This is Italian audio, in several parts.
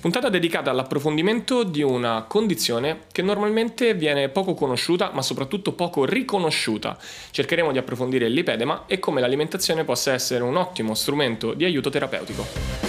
Puntata dedicata all'approfondimento di una condizione che normalmente viene poco conosciuta, ma soprattutto poco riconosciuta. Cercheremo di approfondire lipedema e come l'alimentazione possa essere un ottimo strumento di aiuto terapeutico.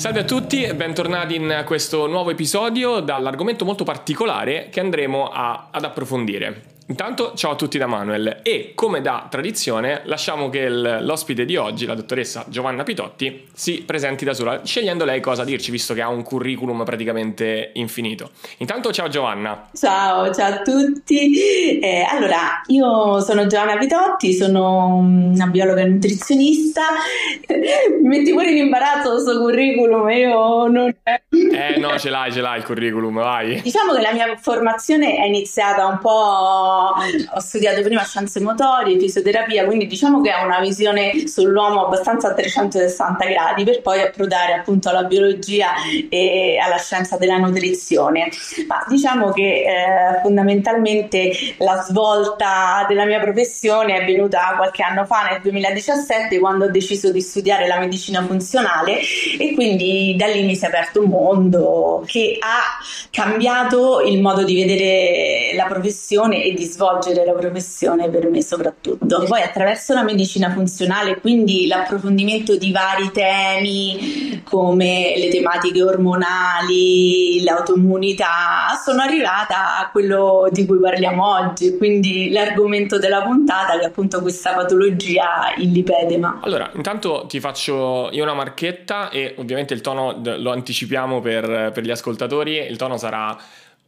Salve a tutti e bentornati in questo nuovo episodio dall'argomento molto particolare che andremo a, ad approfondire. Intanto ciao a tutti da Manuel e come da tradizione lasciamo che l'ospite di oggi, la dottoressa Giovanna Pitotti, si presenti da sola, scegliendo lei cosa dirci visto che ha un curriculum praticamente infinito. Intanto ciao Giovanna. Ciao, ciao a tutti. Eh, allora, io sono Giovanna Pitotti, sono una biologa nutrizionista. Mi metti pure in imbarazzo questo curriculum, io non... Eh no, ce l'hai, ce l'hai il curriculum, vai. Diciamo che la mia formazione è iniziata un po' ho studiato prima scienze motorie, fisioterapia, quindi diciamo che ho una visione sull'uomo abbastanza a 360 gradi per poi approdare appunto alla biologia e alla scienza della nutrizione. Ma diciamo che eh, fondamentalmente la svolta della mia professione è venuta qualche anno fa, nel 2017, quando ho deciso di studiare la medicina funzionale e quindi da lì mi si è aperto un mondo che ha cambiato il modo di vedere la professione e di svolgere la professione per me soprattutto. Poi attraverso la medicina funzionale, quindi l'approfondimento di vari temi come le tematiche ormonali, l'autoimmunità, sono arrivata a quello di cui parliamo oggi, quindi l'argomento della puntata che è appunto questa patologia, il lipedema. Allora, intanto ti faccio io una marchetta e ovviamente il tono lo anticipiamo per, per gli ascoltatori, il tono sarà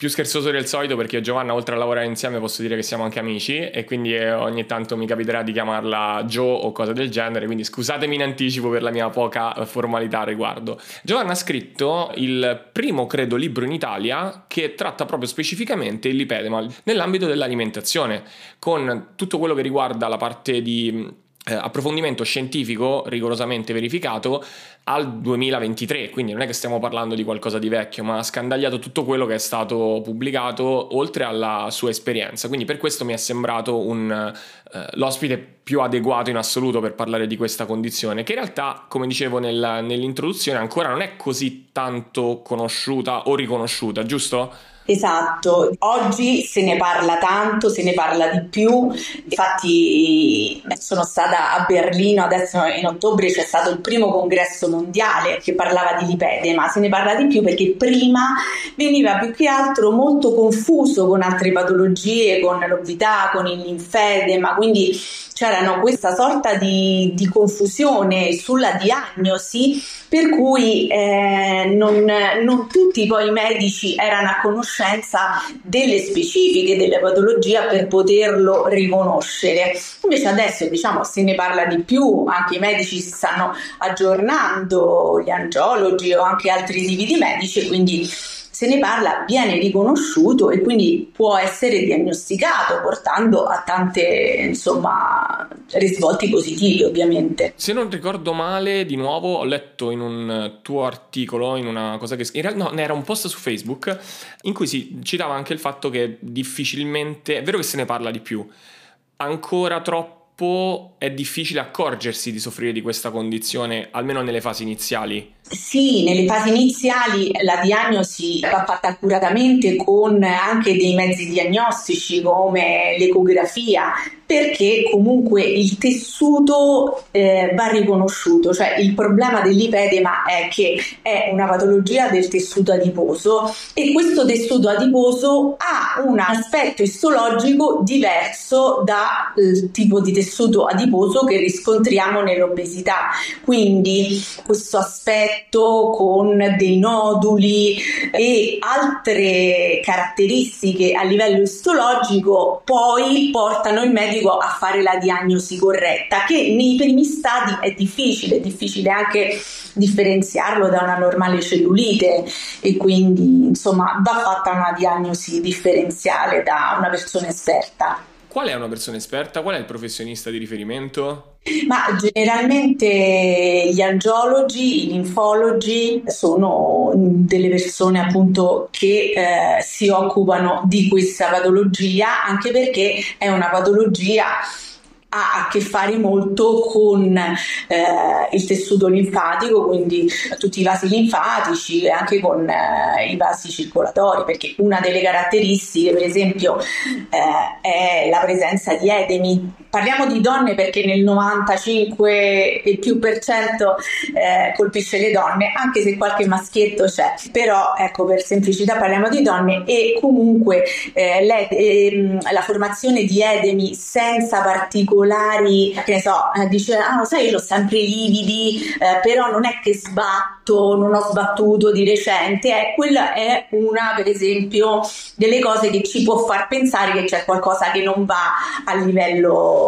più scherzoso del solito perché io e Giovanna oltre a lavorare insieme posso dire che siamo anche amici e quindi eh, ogni tanto mi capiterà di chiamarla Joe o cose del genere quindi scusatemi in anticipo per la mia poca eh, formalità a riguardo. Giovanna ha scritto il primo credo libro in Italia che tratta proprio specificamente il lipedema nell'ambito dell'alimentazione con tutto quello che riguarda la parte di eh, approfondimento scientifico rigorosamente verificato al 2023, quindi non è che stiamo parlando di qualcosa di vecchio, ma ha scandagliato tutto quello che è stato pubblicato oltre alla sua esperienza. Quindi per questo mi è sembrato un, eh, l'ospite più adeguato in assoluto per parlare di questa condizione, che in realtà, come dicevo nel, nell'introduzione, ancora non è così tanto conosciuta o riconosciuta, giusto? Esatto, oggi se ne parla tanto, se ne parla di più, infatti sono stata a Berlino, adesso in ottobre c'è stato il primo congresso mondiale che parlava di lipede, ma se ne parla di più perché prima veniva più che altro molto confuso con altre patologie, con l'obesità, con il linfedema, quindi c'era questa sorta di, di, confusione sulla diagnosi per cui eh, non, non, tutti poi i medici erano a conoscenza delle specifiche della patologia per poterlo riconoscere. Invece adesso diciamo se ne parla di più, anche i medici si stanno aggiornando, gli angiologi o anche altri tipi di medici, quindi se ne parla viene riconosciuto e quindi può essere diagnosticato portando a tante insomma risvolti positivi ovviamente. Se non ricordo male di nuovo ho letto in un tuo articolo in una cosa che in realtà no, era un post su Facebook in cui si citava anche il fatto che difficilmente è vero che se ne parla di più ancora troppo è difficile accorgersi di soffrire di questa condizione, almeno nelle fasi iniziali. Sì, nelle fasi iniziali la diagnosi va fatta accuratamente con anche dei mezzi diagnostici come l'ecografia, perché comunque il tessuto eh, va riconosciuto, cioè il problema dell'ipedema è che è una patologia del tessuto adiposo e questo tessuto adiposo ha un aspetto istologico diverso dal tipo di tessuto adiposo che riscontriamo nell'obesità. Quindi questo aspetto letto con dei noduli e altre caratteristiche a livello istologico poi portano il medico a fare la diagnosi corretta che nei primi stadi è difficile, è difficile anche differenziarlo da una normale cellulite e quindi insomma va fatta una diagnosi differenziale da una persona esperta. Qual è una persona esperta? Qual è il professionista di riferimento? Ma generalmente gli angiologi, i linfologi sono delle persone appunto che eh, si occupano di questa patologia, anche perché è una patologia ha a che fare molto con eh, il tessuto linfatico, quindi tutti i vasi linfatici e anche con eh, i vasi circolatori, perché una delle caratteristiche, per esempio, eh, è la presenza di edemi. Parliamo di donne perché nel 95 e più per cento eh, colpisce le donne, anche se qualche maschietto c'è, però ecco per semplicità parliamo di donne e comunque eh, le, ehm, la formazione di edemi senza particolari particolari, che ne so, eh, dice, ah lo sai, io ho sempre i lividi, eh, però non è che sbatto, non ho sbattuto di recente, eh, quella è una, per esempio, delle cose che ci può far pensare che c'è qualcosa che non va a livello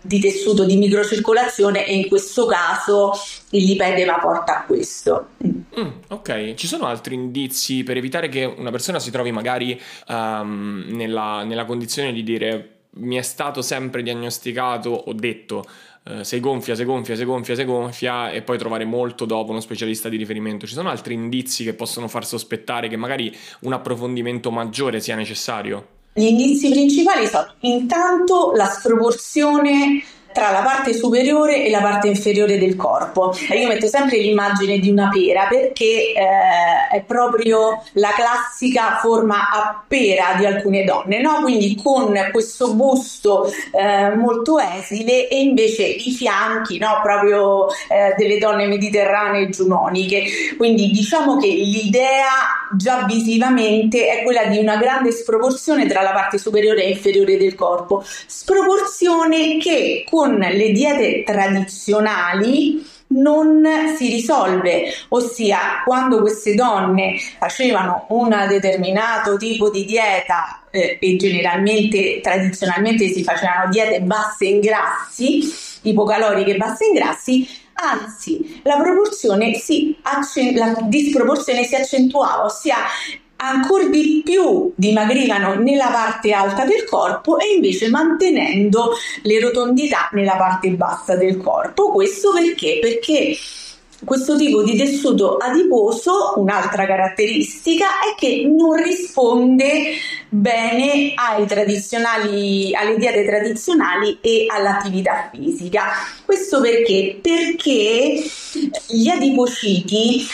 di tessuto di microcircolazione e in questo caso il lipedema porta a questo. Mm, ok, ci sono altri indizi per evitare che una persona si trovi magari um, nella, nella condizione di dire mi è stato sempre diagnosticato, ho detto, eh, sei gonfia, sei gonfia, sei gonfia, sei gonfia e poi trovare molto dopo uno specialista di riferimento. Ci sono altri indizi che possono far sospettare che magari un approfondimento maggiore sia necessario? Gli indizi principali sono intanto la sproporzione tra la parte superiore e la parte inferiore del corpo. Io metto sempre l'immagine di una pera perché eh, è proprio la classica forma a pera di alcune donne, no? quindi con questo busto eh, molto esile e invece i fianchi no? proprio eh, delle donne mediterranee giunoniche. Quindi diciamo che l'idea già visivamente è quella di una grande sproporzione tra la parte superiore e inferiore del corpo, sproporzione che con con le diete tradizionali non si risolve, ossia quando queste donne facevano un determinato tipo di dieta eh, e generalmente tradizionalmente si facevano diete basse in grassi, ipocaloriche basse in grassi, anzi la proporzione si la disproporzione si accentuava, ossia ancora di più dimagrivano nella parte alta del corpo e invece mantenendo le rotondità nella parte bassa del corpo. Questo perché? Perché questo tipo di tessuto adiposo, un'altra caratteristica, è che non risponde bene alle diete tradizionali e all'attività fisica. Questo perché? Perché gli adipociti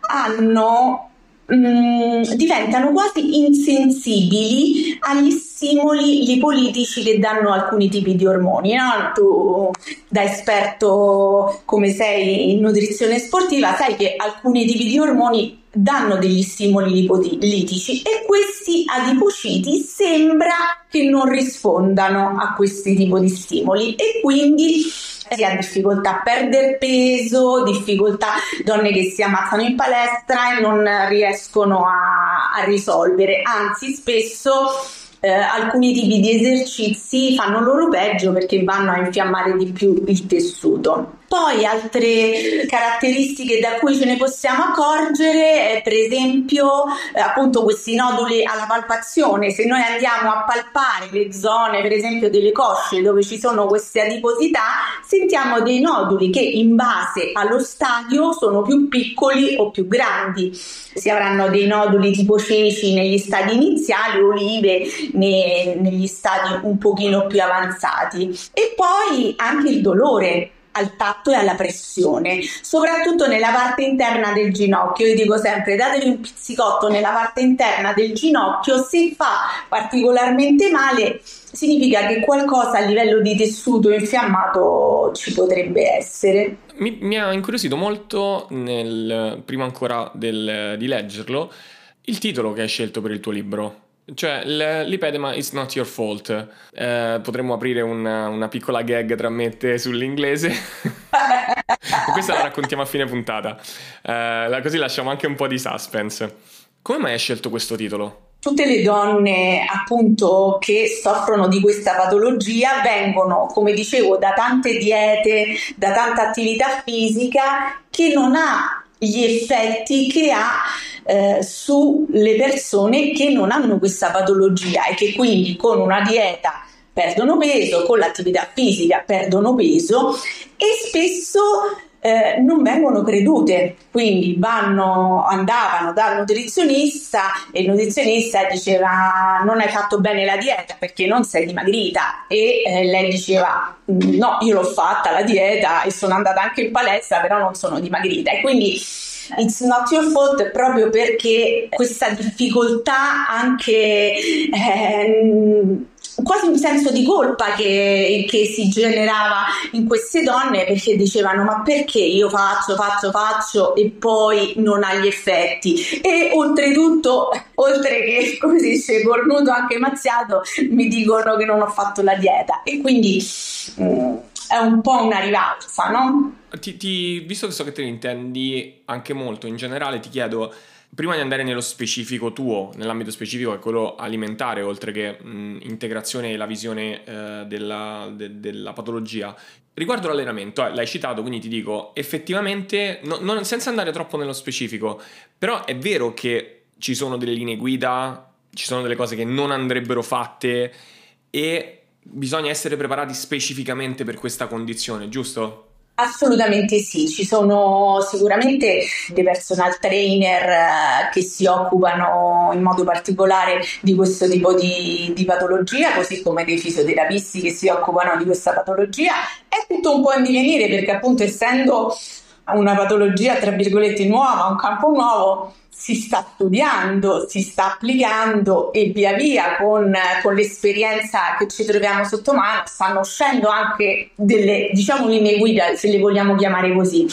hanno Mm, diventano quasi insensibili agli stimoli lipolitici che danno alcuni tipi di ormoni. No? Tu, da esperto come sei in nutrizione sportiva, sai che alcuni tipi di ormoni danno degli stimoli lipolitici e questi adipociti sembra che non rispondano a questi tipi di stimoli e quindi si ha difficoltà a perdere peso, difficoltà, donne che si ammazzano in palestra e non riescono a, a risolvere, anzi spesso eh, alcuni tipi di esercizi fanno loro peggio perché vanno a infiammare di più il tessuto. Poi altre caratteristiche da cui ce ne possiamo accorgere è per esempio eh, appunto questi noduli alla palpazione. Se noi andiamo a palpare le zone per esempio delle cosce dove ci sono queste adiposità, sentiamo dei noduli che in base allo stadio sono più piccoli o più grandi. Si avranno dei noduli tipo ceci negli stadi iniziali, olive ne, negli stadi un pochino più avanzati. E poi anche il dolore al tatto e alla pressione, soprattutto nella parte interna del ginocchio. Io dico sempre datevi un pizzicotto nella parte interna del ginocchio, se fa particolarmente male significa che qualcosa a livello di tessuto infiammato ci potrebbe essere. Mi, mi ha incuriosito molto, nel, prima ancora del, di leggerlo, il titolo che hai scelto per il tuo libro. Cioè, l'ipedema is not your fault. Eh, potremmo aprire una, una, piccola gag tra me e te sull'inglese. Questa la raccontiamo a fine puntata. Eh, così lasciamo anche un po' di suspense. Come mai hai scelto questo titolo? Tutte le donne appunto che soffrono di questa patologia vengono, come dicevo, da tante diete, da tanta attività fisica che non ha gli effetti che ha eh, sulle persone che non hanno questa patologia e che quindi con una dieta perdono peso, con l'attività fisica perdono peso e spesso eh, non vengono credute, quindi vanno, andavano dal nutrizionista e il nutrizionista diceva non hai fatto bene la dieta perché non sei dimagrita. E eh, lei diceva no io l'ho fatta la dieta e sono andata anche in palestra però non sono dimagrita. E quindi It's not your fault proprio perché questa difficoltà anche eh, quasi un senso di colpa che, che, si generava in queste donne perché dicevano ma perché io faccio, faccio, faccio e poi non ha gli effetti e oltretutto oltre che come si dice cornuto anche mazziato mi dicono che non ho fatto la dieta e quindi mh, mm, è un po' una rivalsa no? Ti, ti, visto che so che te ne intendi anche molto in generale ti chiedo prima di andare nello specifico tuo, nell'ambito specifico che è quello alimentare, oltre che mh, integrazione e la visione eh, della, de, della, patologia, riguardo l'allenamento, eh, l'hai citato, quindi ti dico, effettivamente, no, non, senza andare troppo nello specifico, però è vero che ci sono delle linee guida, ci sono delle cose che non andrebbero fatte e bisogna essere preparati specificamente per questa condizione, giusto? Assolutamente sì, ci sono sicuramente dei personal trainer eh, che si occupano in modo particolare di questo tipo di, di, patologia, così come dei fisioterapisti che si occupano di questa patologia. È tutto un po' in divenire perché appunto essendo una patologia tra virgolette nuova, un campo nuovo, si sta studiando, si sta applicando e via via con, con, l'esperienza che ci troviamo sotto mano stanno uscendo anche delle diciamo linee guida se le vogliamo chiamare così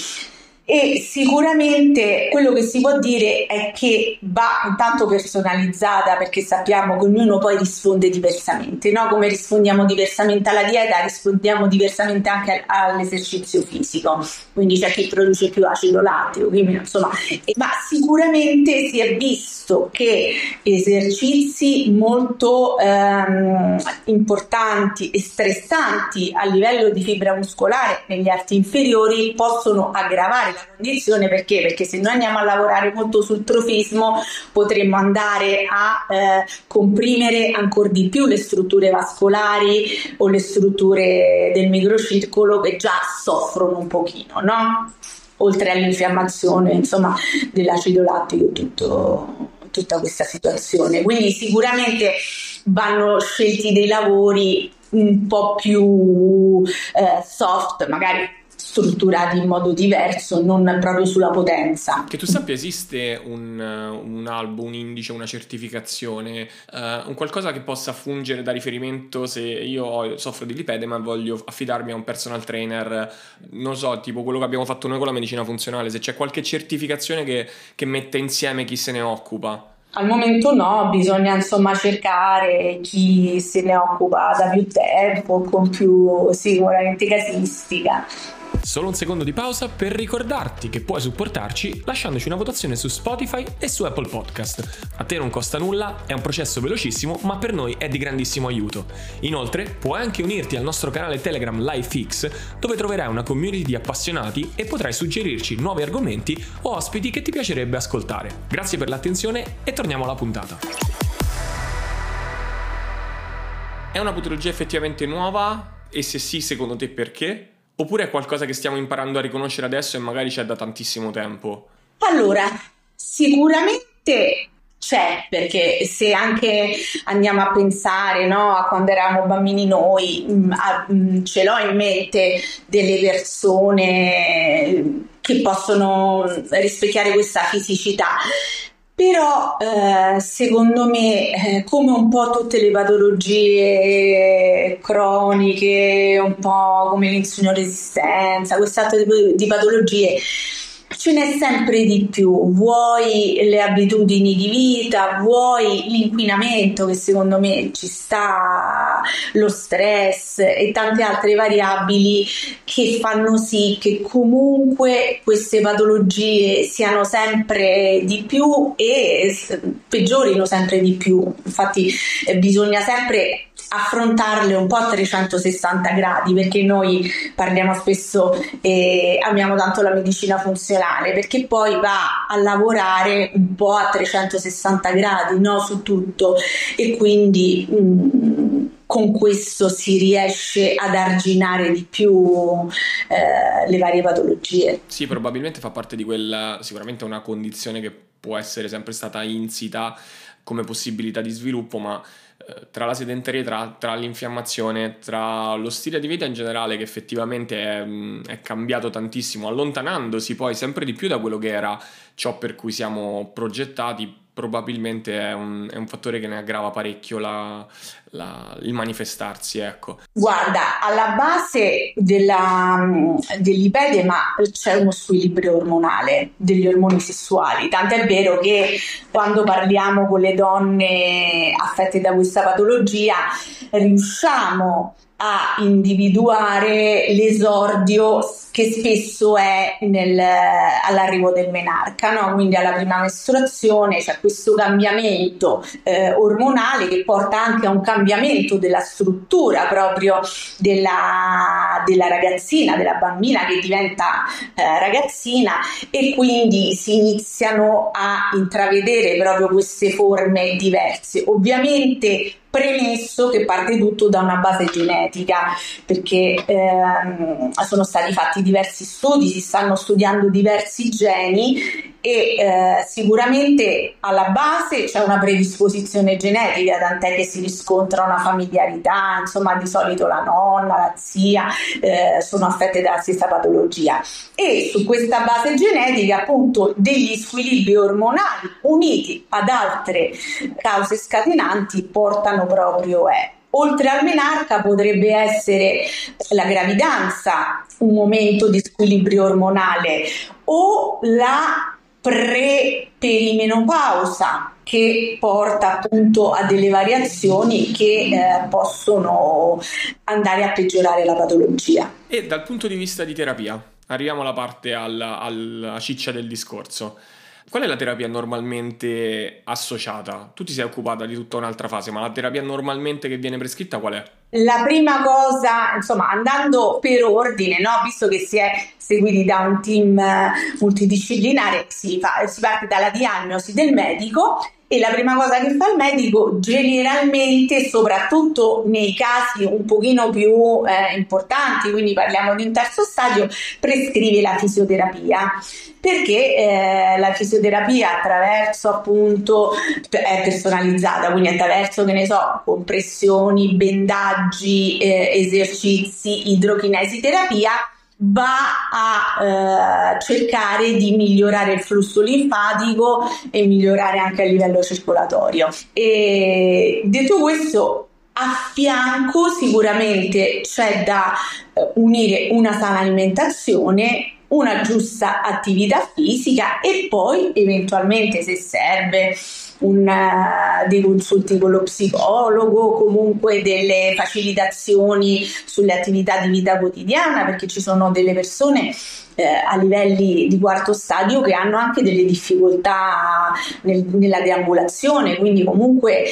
e sicuramente quello che si può dire è che va intanto personalizzata perché sappiamo che ognuno poi risponde diversamente, no? come rispondiamo diversamente alla dieta, rispondiamo diversamente anche all'esercizio fisico, quindi c'è chi produce più acido lattico, quindi, insomma, ma sicuramente si è visto che esercizi molto ehm, importanti e stressanti a livello di fibra muscolare negli arti inferiori possono aggravare la condizione perché? Perché se noi andiamo a lavorare molto sul trofismo potremmo andare a eh, comprimere ancora di più le strutture vascolari o le strutture del microcircolo che già soffrono un pochino, no? Oltre all'infiammazione, insomma, dell'acido lattico, tutto, tutta questa situazione. Quindi sicuramente vanno scelti dei lavori un po' più eh, soft, magari strutturati in modo diverso, non proprio sulla potenza. Che tu sappia, esiste un, un albo, un indice, una certificazione, uh, un qualcosa che possa fungere da riferimento se io soffro di lipede ma voglio affidarmi a un personal trainer, non so, tipo quello che abbiamo fatto noi con la medicina funzionale, se c'è qualche certificazione che, che mette insieme chi se ne occupa. Al momento no, bisogna insomma cercare chi se ne occupa da più tempo, con più sicuramente casistica. Solo un secondo di pausa per ricordarti che puoi supportarci lasciandoci una votazione su Spotify e su Apple Podcast. A te non costa nulla, è un processo velocissimo, ma per noi è di grandissimo aiuto. Inoltre, puoi anche unirti al nostro canale Telegram LifeX, dove troverai una community di appassionati e potrai suggerirci nuovi argomenti o ospiti che ti piacerebbe ascoltare. Grazie per l'attenzione e torniamo alla puntata. È una patologia effettivamente nuova? E se sì, secondo te perché? Oppure è qualcosa che stiamo imparando a riconoscere adesso e magari c'è da tantissimo tempo? Allora, sicuramente c'è, perché se anche andiamo a pensare no, a quando eravamo bambini noi, mm, a, mm, ce l'ho in mente delle persone che possono rispecchiare questa fisicità però eh, secondo me eh, come un po' tutte le patologie croniche, un po' come l'insulino resistenza, quest'altro tipo di patologie ce n'è sempre di più, vuoi le abitudini di vita, vuoi l'inquinamento che secondo me ci sta, lo stress e tante altre variabili che fanno sì che comunque queste patologie siano sempre di più e peggiorino sempre di più. Infatti eh, bisogna sempre affrontarle un po' a 360 gradi perché noi parliamo spesso e amiamo tanto la medicina funzionale perché poi va a lavorare un po' a 360 gradi no? su tutto e quindi mh, mm, con questo si riesce ad arginare di più eh, le varie patologie. Sì, probabilmente fa parte di quella, sicuramente una condizione che può essere sempre stata insita come possibilità di sviluppo, ma eh, tra la sedentarietà, tra l'infiammazione, tra lo stile di vita in generale che effettivamente è, mm, è, cambiato tantissimo, allontanandosi poi sempre di più da quello che era ciò per cui siamo progettati, probabilmente è un, è un fattore che ne aggrava parecchio la, la, il manifestarsi. Ecco. Guarda, alla base della, dell'ipedema c'è uno squilibrio ormonale degli ormoni sessuali, tant'è vero che quando parliamo con le donne affette da questa patologia riusciamo a individuare l'esordio che spesso è nel, all'arrivo del menarca, no? quindi alla prima mestruazione c'è questo cambiamento eh, ormonale che porta anche a un cambiamento della struttura proprio della, della ragazzina, della bambina che diventa eh, ragazzina e quindi si iniziano a intravedere proprio queste forme diverse. Ovviamente premesso che parte tutto da una base genetica, perché ehm, sono stati fatti diversi studi, si stanno studiando diversi geni e eh, sicuramente alla base c'è una predisposizione genetica, tant'è che si riscontra una familiarità, insomma di solito la nonna, la zia eh, sono affette dalla stessa patologia. E su questa base genetica appunto degli squilibri ormonali uniti ad altre cause scatenanti portano proprio eh, oltre al menarca potrebbe essere la gravidanza, un momento di squilibrio ormonale o la pre-perimenopausa che porta appunto a delle variazioni che eh, possono andare a peggiorare la patologia. E dal punto di vista di terapia, arriviamo alla parte alla, alla ciccia del discorso. Qual è la terapia normalmente associata? Tu ti sei occupata di tutta un'altra fase, ma la terapia normalmente che viene prescritta qual è? La prima cosa, insomma, andando per ordine, no? visto che si è seguiti da un team eh, multidisciplinare, si, fa, si parte dalla diagnosi del medico e la prima cosa che fa il medico generalmente, soprattutto nei casi un pochino più eh, importanti, quindi parliamo di un terzo stadio, prescrive la fisioterapia. Perché eh, la fisioterapia attraverso appunto è personalizzata, quindi attraverso che ne so, compressioni, bendaggi, eh, esercizi, idrokinesi terapia va a eh, cercare di migliorare il flusso linfatico e migliorare anche a livello circolatorio. E detto questo, a fianco sicuramente c'è da eh, unire una sana alimentazione una giusta attività fisica e poi eventualmente se serve un, uh, dei consulti con lo psicologo, comunque delle facilitazioni sulle attività di vita quotidiana, perché ci sono delle persone eh, a livelli di quarto stadio che hanno anche delle difficoltà nel, nella deambulazione, quindi comunque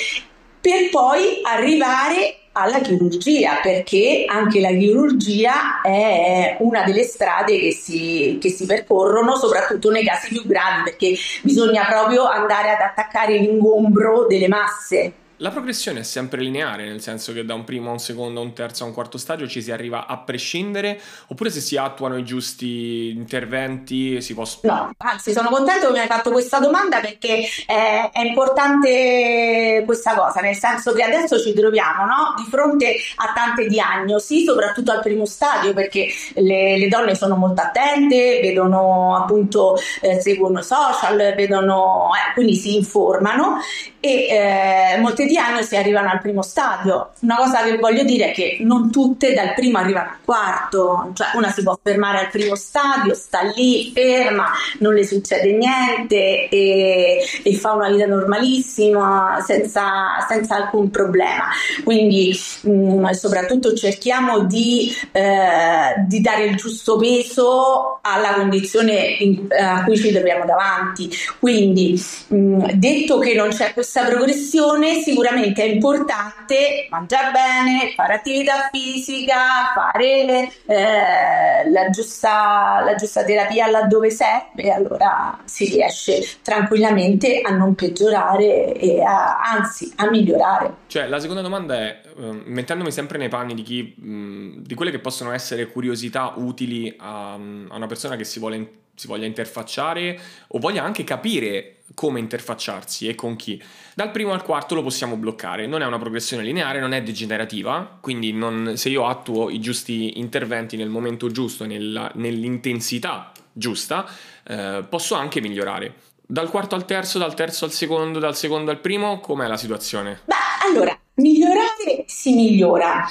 per poi arrivare alla chirurgia, perché anche la chirurgia è una delle strade che si, che si percorrono, soprattutto nei casi più gravi, perché bisogna proprio andare ad attaccare l'ingombro delle masse. La progressione è sempre lineare, nel senso che da un primo a un secondo, a un terzo, a un quarto stadio ci si arriva a prescindere, oppure se si attuano i giusti interventi si possono... No, anzi sono contento che mi hai fatto questa domanda perché è, è importante questa cosa, nel senso che adesso ci troviamo no? di fronte a tante diagnosi, soprattutto al primo stadio, perché le, le donne sono molto attente, vedono appunto, eh, seguono social, vedono, eh, quindi si informano e eh, molte diagnosi arrivano al primo stadio. Una cosa che voglio dire è che non tutte dal primo arrivano al quarto, cioè una si può fermare al primo stadio, sta lì, ferma, non le succede niente e, e fa una vita normalissima senza, senza alcun problema. Quindi mh, mm, soprattutto cerchiamo di, eh, di, dare il giusto peso alla condizione in, a cui ci troviamo davanti. Quindi mh, mm, detto che non c'è questo questa progressione sicuramente è importante mangiare bene, fare attività fisica, fare eh, la, giusta, la giusta terapia laddove serve, allora si riesce tranquillamente a non peggiorare e a, anzi a migliorare. Cioè, la seconda domanda è, uh, mettendomi sempre nei panni di chi, di quelle che possono essere curiosità utili a, a una persona che si, vuole, si voglia interfacciare o voglia anche capire come interfacciarsi e con chi. Dal primo al quarto lo possiamo bloccare, non è una progressione lineare, non è degenerativa, quindi non, se io attuo i giusti interventi nel momento giusto, nella, nell'intensità giusta, eh, posso anche migliorare. Dal quarto al terzo, dal terzo al secondo, dal secondo al primo, com'è la situazione? Beh, allora, migliorare si migliora.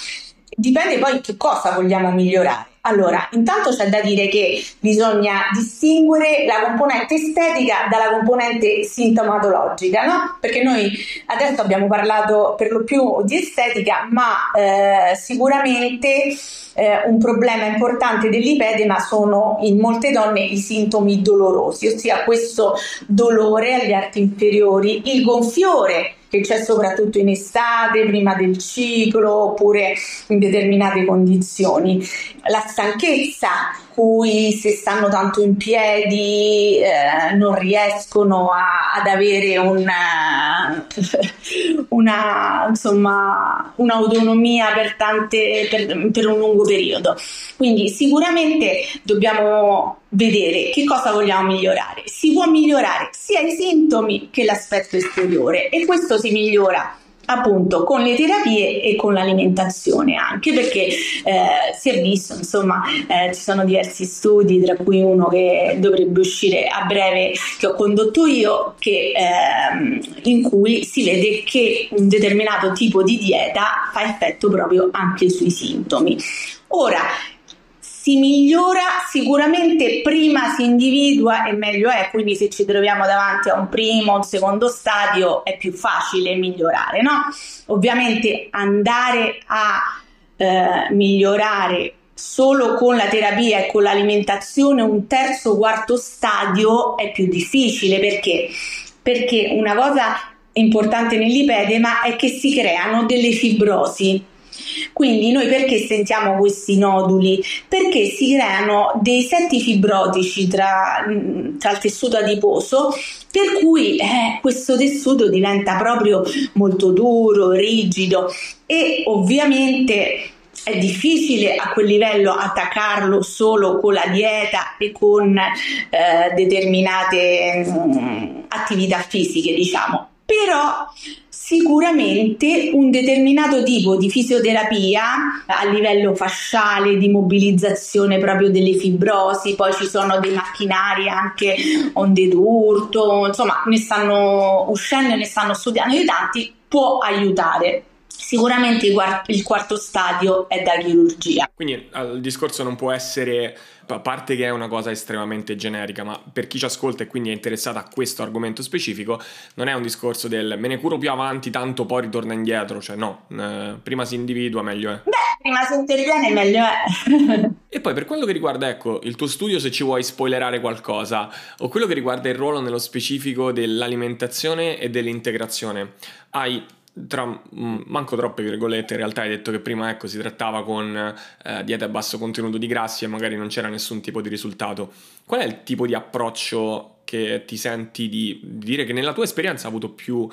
Dipende poi che cosa vogliamo migliorare. Allora, intanto c'è da dire che bisogna distinguere la componente estetica dalla componente sintomatologica, no? Perché noi adesso abbiamo parlato per lo più di estetica, ma eh, sicuramente eh, un problema importante dell'ipedema sono in molte donne i sintomi dolorosi, ossia questo dolore agli arti inferiori, il gonfiore che c'è soprattutto in estate, prima del ciclo oppure in determinate condizioni. La stanchezza, cui se stanno tanto in piedi eh, non riescono a, ad avere una, una, insomma, un'autonomia per, tante, per, per un lungo periodo. Quindi sicuramente dobbiamo vedere che cosa vogliamo migliorare. Si può migliorare sia i sintomi che l'aspetto esteriore e questo si migliora appunto con le terapie e con l'alimentazione anche perché eh, si è visto insomma eh, ci sono diversi studi tra cui uno che dovrebbe uscire a breve che ho condotto io che, eh, in cui si vede che un determinato tipo di dieta fa effetto proprio anche sui sintomi. Ora si migliora sicuramente prima si individua e meglio è quindi se ci troviamo davanti a un primo o un secondo stadio è più facile migliorare no? Ovviamente andare a eh, migliorare solo con la terapia e con l'alimentazione un terzo quarto stadio è più difficile perché? Perché una cosa importante nell'ipedema è che si creano delle fibrosi quindi noi perché sentiamo questi noduli? Perché si creano dei setti fibrotici tra, tra il tessuto adiposo per cui eh, questo tessuto diventa proprio molto duro, rigido e ovviamente è difficile a quel livello attaccarlo solo con la dieta e con eh, determinate mh, mm, attività fisiche, diciamo. Però sicuramente un determinato tipo di fisioterapia a livello fasciale, di mobilizzazione proprio delle fibrosi, poi ci sono dei macchinari anche onde d'urto, insomma ne stanno uscendo e ne stanno studiando di tanti, può aiutare. Sicuramente il quarto stadio è da chirurgia. Quindi il discorso non può essere, a parte che è una cosa estremamente generica, ma per chi ci ascolta e quindi è interessato a questo argomento specifico, non è un discorso del me ne curo più avanti, tanto poi ritorna indietro, cioè no, eh, prima si individua meglio è. Beh, prima si interviene meglio è. e poi per quello che riguarda, ecco, il tuo studio se ci vuoi spoilerare qualcosa, o quello che riguarda il ruolo nello specifico dell'alimentazione e dell'integrazione, hai tra manco troppe virgolette, in realtà hai detto che prima ecco, si trattava con eh, dieta a basso contenuto di grassi e magari non c'era nessun tipo di risultato. Qual è il tipo di approccio che ti senti di, di dire che nella tua esperienza ha avuto più...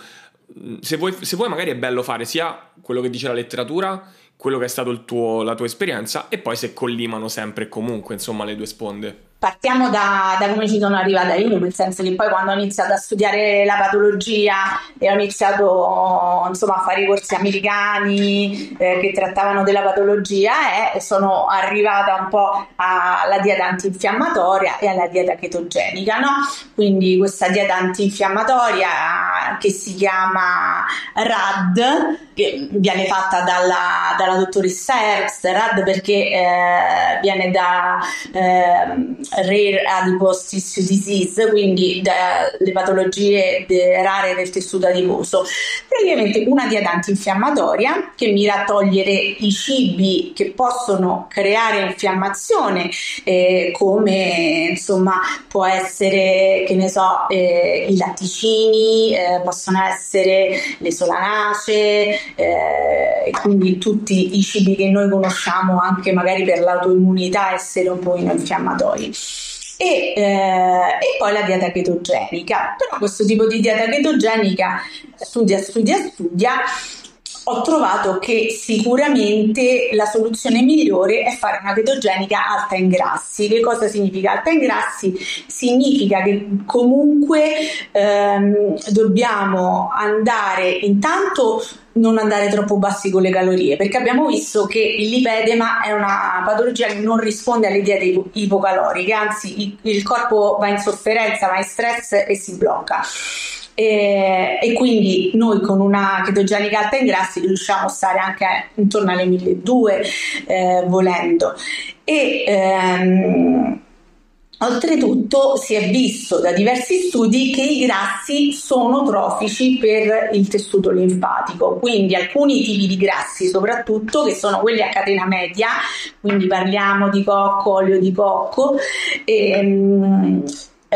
Mm, se vuoi, se vuoi magari è bello fare sia quello che dice la letteratura, quello che è stato tuo, la tua esperienza e poi se collimano sempre e comunque insomma le due sponde partiamo da, da, come ci sono arrivata io, nel senso che poi quando ho iniziato a studiare la patologia e ho iniziato insomma, a fare i corsi americani eh, che trattavano della patologia e sono arrivata un po' alla dieta antinfiammatoria e alla dieta chetogenica, no? Quindi questa dieta antinfiammatoria che si chiama RAD, che viene fatta dalla, dalla dottoressa Herbst, perché eh, viene da eh, Rare Adipose Tissue Disease, quindi dalle patologie de, rare del tessuto adiposo. Praticamente una dieta antinfiammatoria che mira a togliere i cibi che possono creare infiammazione, eh, come insomma può essere, che ne so, eh, i latticini, eh, possono essere le solanacee, eh, quindi tutti i cibi che noi conosciamo anche magari per l'autoimmunità essere un po' infiammatori. E, eh, e, poi la dieta chetogenica. Però questo tipo di dieta chetogenica studia, studia, studia ho trovato che sicuramente la soluzione migliore è fare una chetogenica alta in grassi. Che cosa significa alta in grassi? Significa che comunque ehm, dobbiamo andare intanto non andare troppo bassi con le calorie, perché abbiamo visto che il lipedema è una patologia che non risponde alle diete ipocaloriche, anzi il corpo va in sofferenza, va in stress e si blocca. E, e, quindi noi con una chetogenica alta in grassi riusciamo a stare anche intorno alle 1200 eh, volendo. E ehm, Oltretutto si è visto da diversi studi che i grassi sono trofici per il tessuto linfatico, quindi alcuni tipi di grassi soprattutto che sono quelli a catena media, quindi parliamo di cocco, olio di cocco, ehm,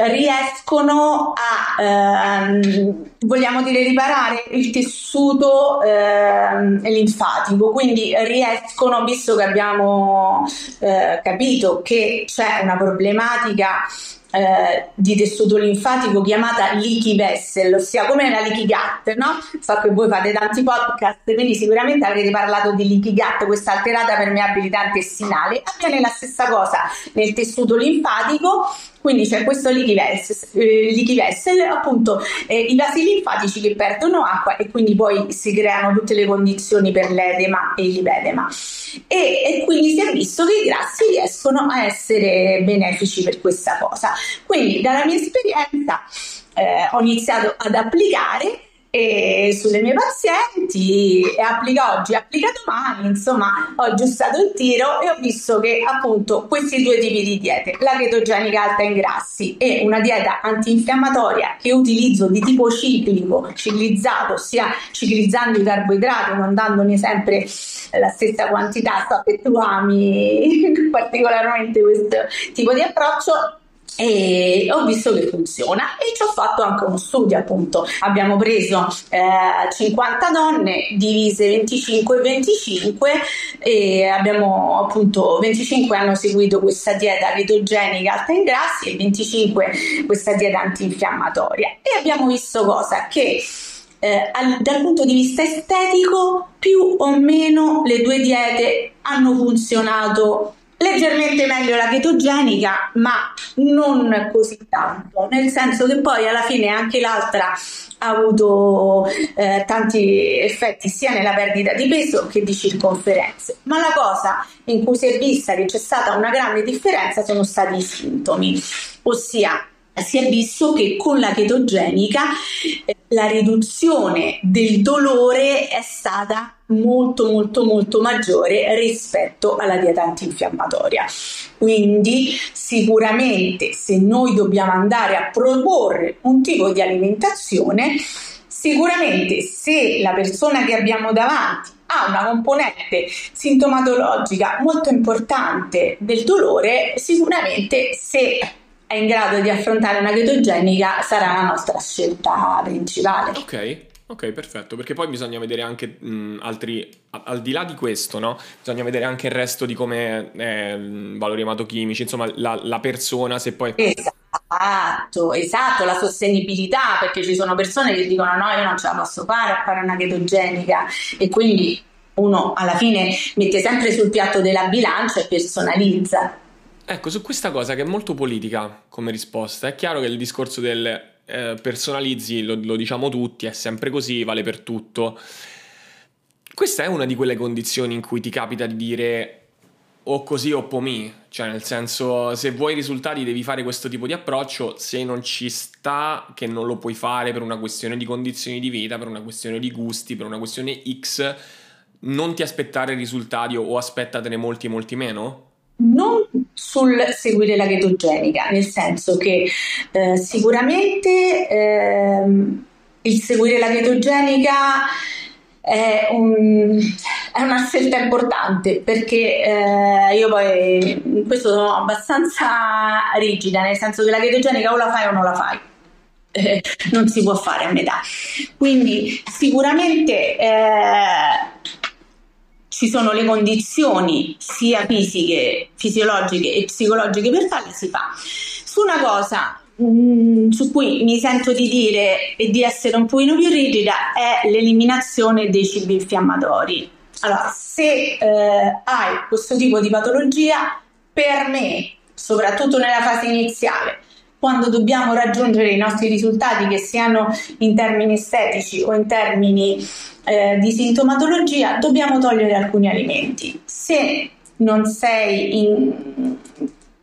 riescono a, ehm, vogliamo dire, riparare il tessuto ehm, linfatico, quindi riescono, visto che abbiamo eh, capito che c'è una problematica eh, di tessuto linfatico chiamata leaky vessel, ossia come la leaky gut, no? So che voi fate tanti podcast, quindi sicuramente avrete parlato di leaky gut, questa alterata permeabilità intestinale. Avviene la stessa cosa nel tessuto linfatico quindi c'è questo leaky vessel, eh, vessel appunto eh, i vasi linfatici che perdono acqua e quindi poi si creano tutte le condizioni per l'edema e lipedema. E, e quindi si è visto che i grassi riescono a essere benefici per questa cosa. Quindi dalla mia esperienza eh, ho iniziato ad applicare e sulle mie pazienti e applica oggi, applica domani, insomma ho aggiustato il tiro e ho visto che appunto questi due tipi di diete, la chetogenica alta in grassi e una dieta antinfiammatoria che utilizzo di tipo ciclico, ciclizzato, ossia ciclizzando i carboidrati, non dandone sempre la stessa quantità, so che tu ami particolarmente questo tipo di approccio, e ho visto che funziona e ci ho fatto anche uno studio appunto. Abbiamo preso eh, 50 donne divise 25 e 25 e abbiamo appunto 25 hanno seguito questa dieta chetogenica alta in grassi e 25 questa dieta antinfiammatoria. E abbiamo visto cosa? Che eh, al, dal punto di vista estetico più o meno le due diete hanno funzionato leggermente meglio la chetogenica, ma non così tanto, nel senso che poi alla fine anche l'altra ha avuto eh, tanti effetti sia nella perdita di peso che di circonferenze, ma la cosa in cui si è vista che c'è stata una grande differenza sono stati i sintomi, ossia si è visto che con la chetogenica eh, la riduzione del dolore è stata molto molto molto maggiore rispetto alla dieta antinfiammatoria. Quindi sicuramente se noi dobbiamo andare a proporre un tipo di alimentazione, sicuramente se la persona che abbiamo davanti ha una componente sintomatologica molto importante del dolore, sicuramente se è in grado di affrontare una chetogenica sarà la nostra scelta principale. Ok. Ok, perfetto, perché poi bisogna vedere anche mh, altri, a, al di là di questo, no? Bisogna vedere anche il resto di come eh, valori ematochimici, insomma, la, la, persona, se poi... Esatto, esatto, la sostenibilità, perché ci sono persone che dicono no, io non ce la posso fare a fare una chetogenica e quindi uno alla fine mette sempre sul piatto della bilancia e personalizza. Ecco, su questa cosa che è molto politica come risposta, è chiaro che il discorso del eh, personalizzi, lo, lo diciamo tutti, è sempre così, vale per tutto. Questa è una di quelle condizioni in cui ti capita di dire o così o pomì, cioè nel senso se vuoi risultati devi fare questo tipo di approccio, se non ci sta che non lo puoi fare per una questione di condizioni di vita, per una questione di gusti, per una questione X, non ti aspettare risultati o aspettatene molti molti meno? non sul seguire la chetogenica, nel senso che eh, sicuramente eh, il seguire la chetogenica è, un, è, una scelta importante perché eh, io poi in questo sono abbastanza rigida, nel senso che la chetogenica o la fai o non la fai. Eh, non si può fare a metà. Quindi sicuramente eh, ci sono le condizioni sia fisiche, fisiologiche e psicologiche per farle, si fa. Su una cosa mm, su cui mi sento di dire e di essere un pochino più rigida è l'eliminazione dei cibi infiammatori. Allora, se eh, hai questo tipo di patologia, per me, soprattutto nella fase iniziale, quando dobbiamo raggiungere i nostri risultati, che siano in termini estetici o in termini eh, di sintomatologia, dobbiamo togliere alcuni alimenti. Se non sei in,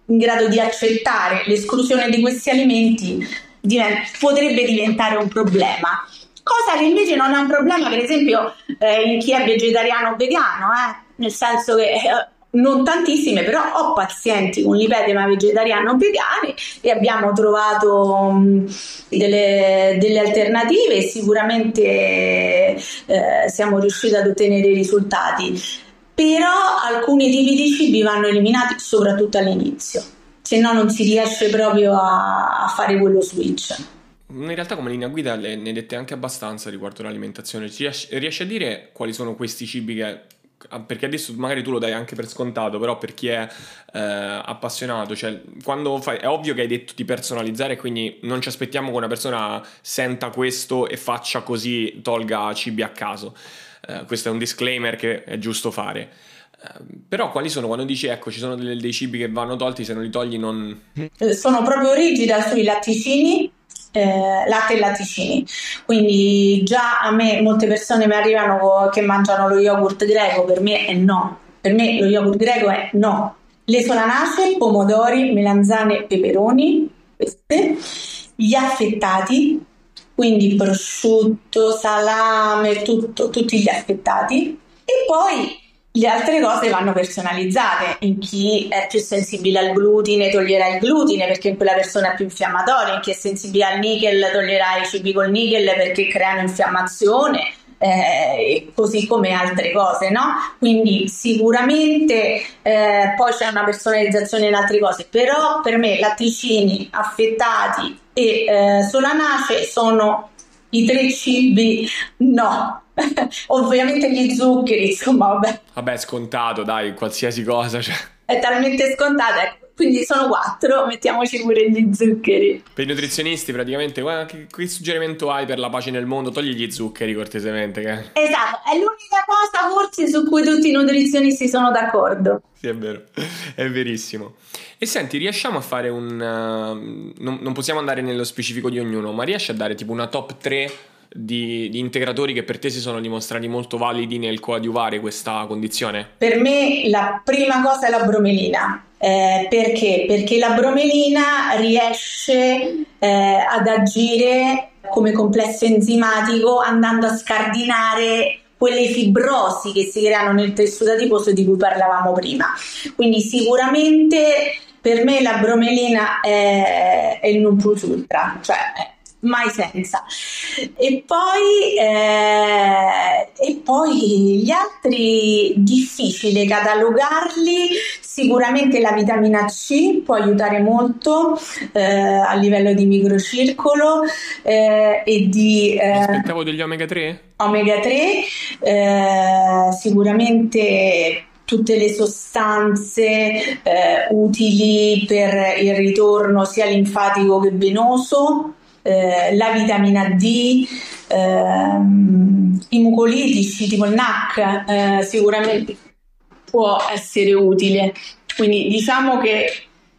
in grado di accettare l'esclusione di questi alimenti, divent- potrebbe diventare un problema. Cosa che invece non è un problema, per esempio, eh, in chi è vegetariano o vegano, eh? nel senso che eh, non tantissime, però ho pazienti con lipedema vegetariano o vegani e abbiamo trovato um, delle, delle, alternative e sicuramente eh, siamo riusciti ad ottenere risultati. Però alcuni tipi di cibi vanno eliminati soprattutto all'inizio, se no non si riesce proprio a, a fare quello switch. In realtà come linea guida ne dette anche abbastanza riguardo l'alimentazione. riesci a dire quali sono questi cibi che perché adesso magari tu lo dai anche per scontato, però per chi è eh, appassionato, cioè quando fai, è ovvio che hai detto di personalizzare, quindi non ci aspettiamo che una persona senta questo e faccia così, tolga cibi a caso. Eh, questo è un disclaimer che è giusto fare. Eh, però quali sono quando dici ecco ci sono dei, dei cibi che vanno tolti, se non li togli non... Sono proprio rigida sui latticini eh, latte e latticini. Quindi già a me molte persone mi arrivano che mangiano lo yogurt greco, per me è no. Per me lo yogurt greco è no. Le solanacee, pomodori, melanzane, peperoni, queste, gli affettati, quindi prosciutto, salame, tutto, tutti gli affettati. E poi le altre cose vanno personalizzate. In chi è più sensibile al glutine toglierà il glutine perché in quella persona è più infiammatoria, in chi è sensibile al nickel toglierà i cibi col nickel perché creano infiammazione. Eh, così come altre cose, no? Quindi sicuramente eh, poi c'è una personalizzazione in altre cose, però per me latticini, affettati e eh, solanace sono i tre cibi no, Ovviamente gli zuccheri, insomma, vabbè. Vabbè, scontato, dai, qualsiasi cosa. Cioè. È talmente scontato, ecco. Quindi sono quattro, mettiamoci pure gli zuccheri. Per i nutrizionisti, praticamente, guarda, che, che suggerimento hai per la pace nel mondo? Togli gli zuccheri, cortesemente. Che... Esatto, è l'unica cosa forse su cui tutti i nutrizionisti sono d'accordo. Sì, è vero, è verissimo. E senti, riusciamo a fare un... Uh, non, non possiamo andare nello specifico di ognuno, ma riesci a dare tipo una top 3 di, di, integratori che per te si sono dimostrati molto validi nel coadiuvare questa condizione? Per me la prima cosa è la bromelina. Eh, perché? Perché la bromelina riesce eh, ad agire come complesso enzimatico andando a scardinare quelle fibrosi che si creano nel tessuto adiposo di cui parlavamo prima. Quindi sicuramente per me la bromelina è, è il non plus ultra, cioè mai senza. E poi, eh, e poi gli altri difficile catalogarli, sicuramente la vitamina C può aiutare molto eh, a livello di microcircolo eh, e di... Eh, Aspettavo degli omega 3? Omega 3, eh, sicuramente tutte le sostanze eh, utili per il ritorno sia linfatico che venoso, eh, la vitamina D, ehm, i mucolitici tipo il NAC eh, sicuramente può essere utile. Quindi diciamo che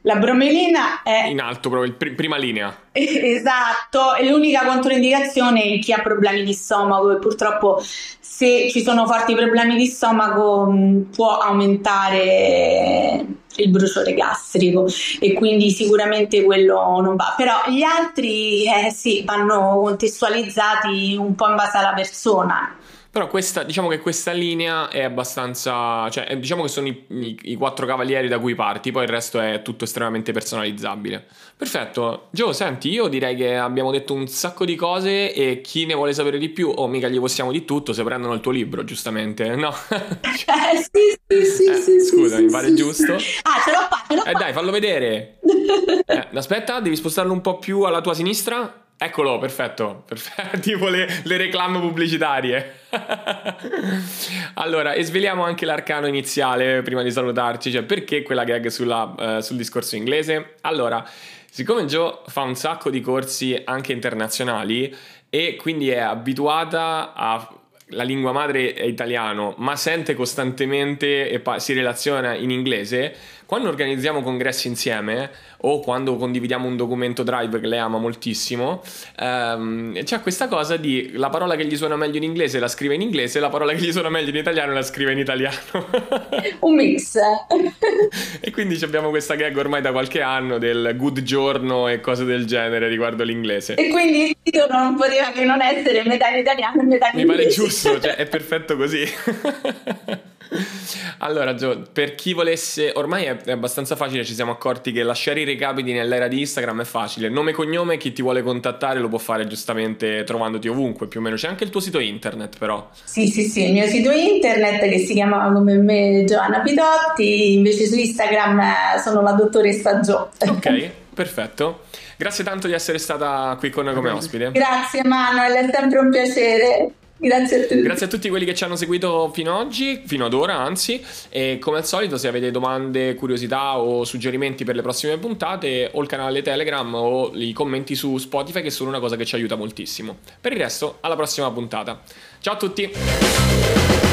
la bromelina è in alto, proprio in prima linea. Esatto, è l'unica controindicazione in chi ha problemi di stomaco e purtroppo se ci sono forti problemi di stomaco può aumentare il bruciore gastrico e quindi sicuramente quello non va. Però gli altri eh, sì, vanno contestualizzati un po' in base alla persona. Però questa, diciamo che questa linea è abbastanza, cioè diciamo che sono i, i, i, quattro cavalieri da cui parti, poi il resto è tutto estremamente personalizzabile. Perfetto, Joe, senti, io direi che abbiamo detto un sacco di cose e chi ne vuole sapere di più, oh mica gli possiamo di tutto se prendono il tuo libro, giustamente, no? eh, sì, sì, sì, eh, sì, Scusa, sì, mi pare sì, giusto. Ah, ce l'ho fatta, ce l'ho Eh dai, fallo vedere. eh, aspetta, devi spostarlo un po' più alla tua sinistra. Eccolo, perfetto, perfetto. tipo le, le reclame pubblicitarie. allora, e sveliamo anche l'arcano iniziale prima di salutarci, cioè perché quella gag sulla, uh, sul discorso inglese? Allora, siccome Joe fa un sacco di corsi anche internazionali e quindi è abituata a la lingua madre è italiano, ma sente costantemente e pa- si relaziona in inglese, quando organizziamo congressi insieme o quando condividiamo un documento Drive che lei ama moltissimo, ehm, c'è questa cosa di la parola che gli suona meglio in inglese la scrive in inglese, la parola che gli suona meglio in italiano la scrive in italiano. un mix. e quindi abbiamo questa gag ormai da qualche anno del good giorno e cose del genere riguardo l'inglese. E quindi il titolo non poteva che non essere metà in italiano e metà in Mi inglese. pare giusto, cioè è perfetto così. Allora, Gio, per chi volesse, ormai è, è, abbastanza facile, ci siamo accorti che lasciare i recapiti nell'era di Instagram è facile. Nome e cognome, chi ti vuole contattare lo può fare giustamente trovandoti ovunque, più o meno. C'è anche il tuo sito internet, però. Sì, sì, sì, il mio sito internet che si chiama come me Giovanna Pidotti, invece su Instagram eh, sono la dottoressa Gio. Ok, perfetto. Grazie tanto di essere stata qui con noi come ospite. Grazie Manuel, è sempre un piacere. Grazie a tutti. Grazie a tutti quelli che ci hanno seguito fino ad oggi, fino ad ora anzi, e come al solito se avete domande, curiosità o suggerimenti per le prossime puntate o il canale Telegram o i commenti su Spotify che sono una cosa che ci aiuta moltissimo. Per il resto, alla prossima puntata. Ciao a tutti!